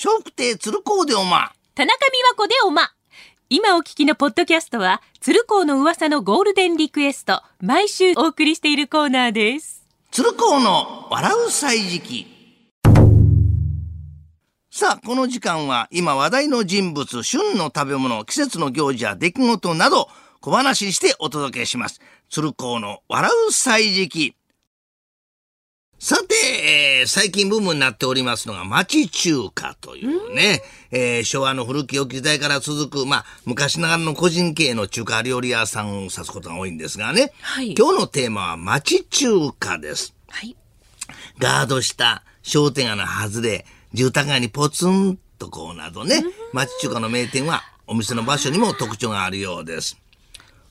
笑福亭鶴光でおま。田中美和子でおま。今お聞きのポッドキャストは、鶴光の噂のゴールデンリクエスト、毎週お送りしているコーナーです。鶴光の笑う歳時記。さあ、この時間は今話題の人物、旬の食べ物、季節の行事や出来事など小話にしてお届けします。鶴光の笑う歳時記。さて、えー最近ブームになっておりますのが町中華というね、えー昭和の古き良き時代から続く、まあ、昔ながらの個人経営の中華料理屋さんを指すことが多いんですがね、はい今日のテーマは町中華です。はい。ガードした商店街の外れ、住宅街にポツンとこうなどね、町中華の名店はお店の場所にも特徴があるようです。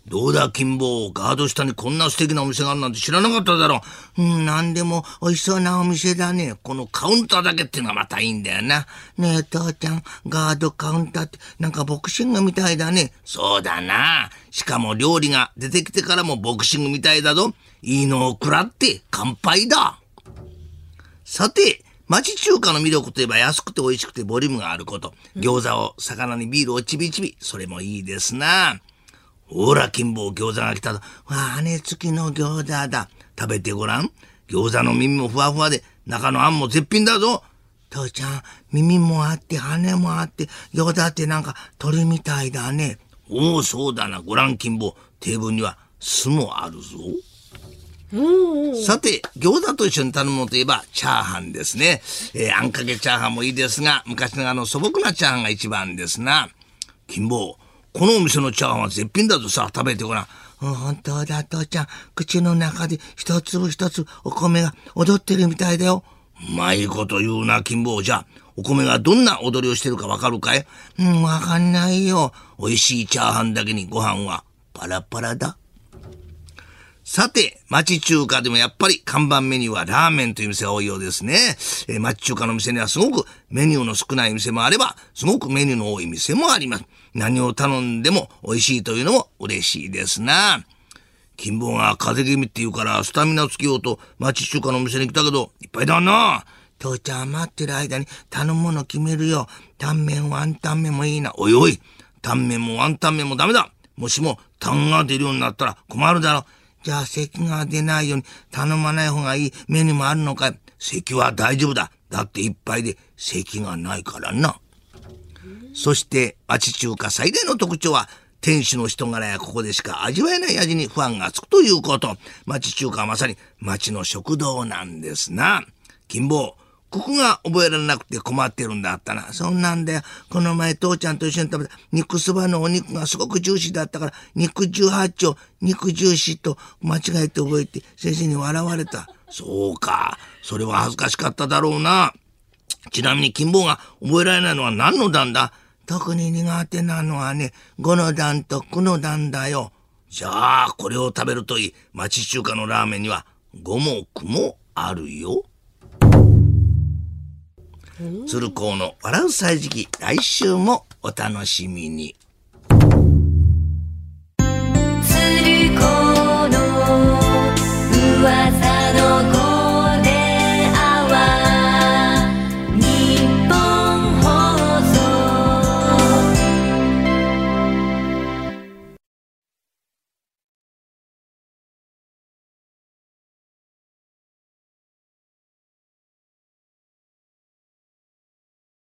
どうだ、金坊。ガード下にこんな素敵なお店があるなんて知らなかっただろう。うん、なんでも美味しそうなお店だね。このカウンターだけっていうのがまたいいんだよな。ねえ、父ちゃん、ガードカウンターってなんかボクシングみたいだね。そうだな。しかも料理が出てきてからもボクシングみたいだぞ。いいのを食らって乾杯だ。さて、町中華の魅力といえば安くて美味しくてボリュームがあること。餃子を魚にビールをちびちび。それもいいですな。ほら、金坊餃子が来たぞ。わあ、羽付きの餃子だ。食べてごらん。餃子の耳もふわふわで、中のあんも絶品だぞ。父ちゃん、耳もあって、羽もあって、餃子ってなんか鳥みたいだね。おお、そうだな。ごらん、金坊。テーブルには酢もあるぞ。さて、餃子と一緒に頼むものといえば、チャーハンですね。えーあんかけチャーハンもいいですが、昔ながらの素朴なチャーハンが一番ですな。金坊、このお店のチャーハンは絶品だぞさ、食べてごらん。本当だ、父ちゃん。口の中で一粒一粒お米が踊ってるみたいだよ。うまいこと言うな、金坊。じゃ、お米がどんな踊りをしてるかわかるかい？うん、わかんないよ。美味しいチャーハンだけにご飯はパラパラだ。さて、町中華でもやっぱり看板メニューはラーメンという店が多いようですね。えー町中華の店にはすごくメニューの少ない店もあれば、すごくメニューの多い店もあります。何を頼んでも美味しいというのも嬉しいですな。金坊が風邪気味って言うからスタミナつけようと町中華の店に来たけど、いっぱいだな。父ちゃん待ってる間に頼むもの決めるよ。タンメン、ワンタンメンもいいな。おいおい、タンメンもワンタンメンもダメだ。もしもタンが出るようになったら困るだろう。じゃあ咳が出ないように頼まない方がいい目にもあるのかい？咳は大丈夫だ。だっていっぱいで咳がないからな。そして町中華最大の特徴は店主の人柄やここでしか味わえない味にファンがつくということ。町中華はまさに町の食堂なんですな。金坊、ここが覚えられなくて困ってるんだったな。そんなんだよ。この前父ちゃんと一緒に食べた肉そばのお肉がすごくジューシーだったから、肉十八丁、肉ジューシーと間違えて覚えて先生に笑われた。そうか。それは恥ずかしかっただろうな。ちなみに金坊が覚えられないのは何の段だ？特に苦手なのはね、5の段と9の段だよ。じゃあ、これを食べるといい。町中華のラーメンには5も9もあるよ。鶴光の笑う歳時期、来週もお楽しみに。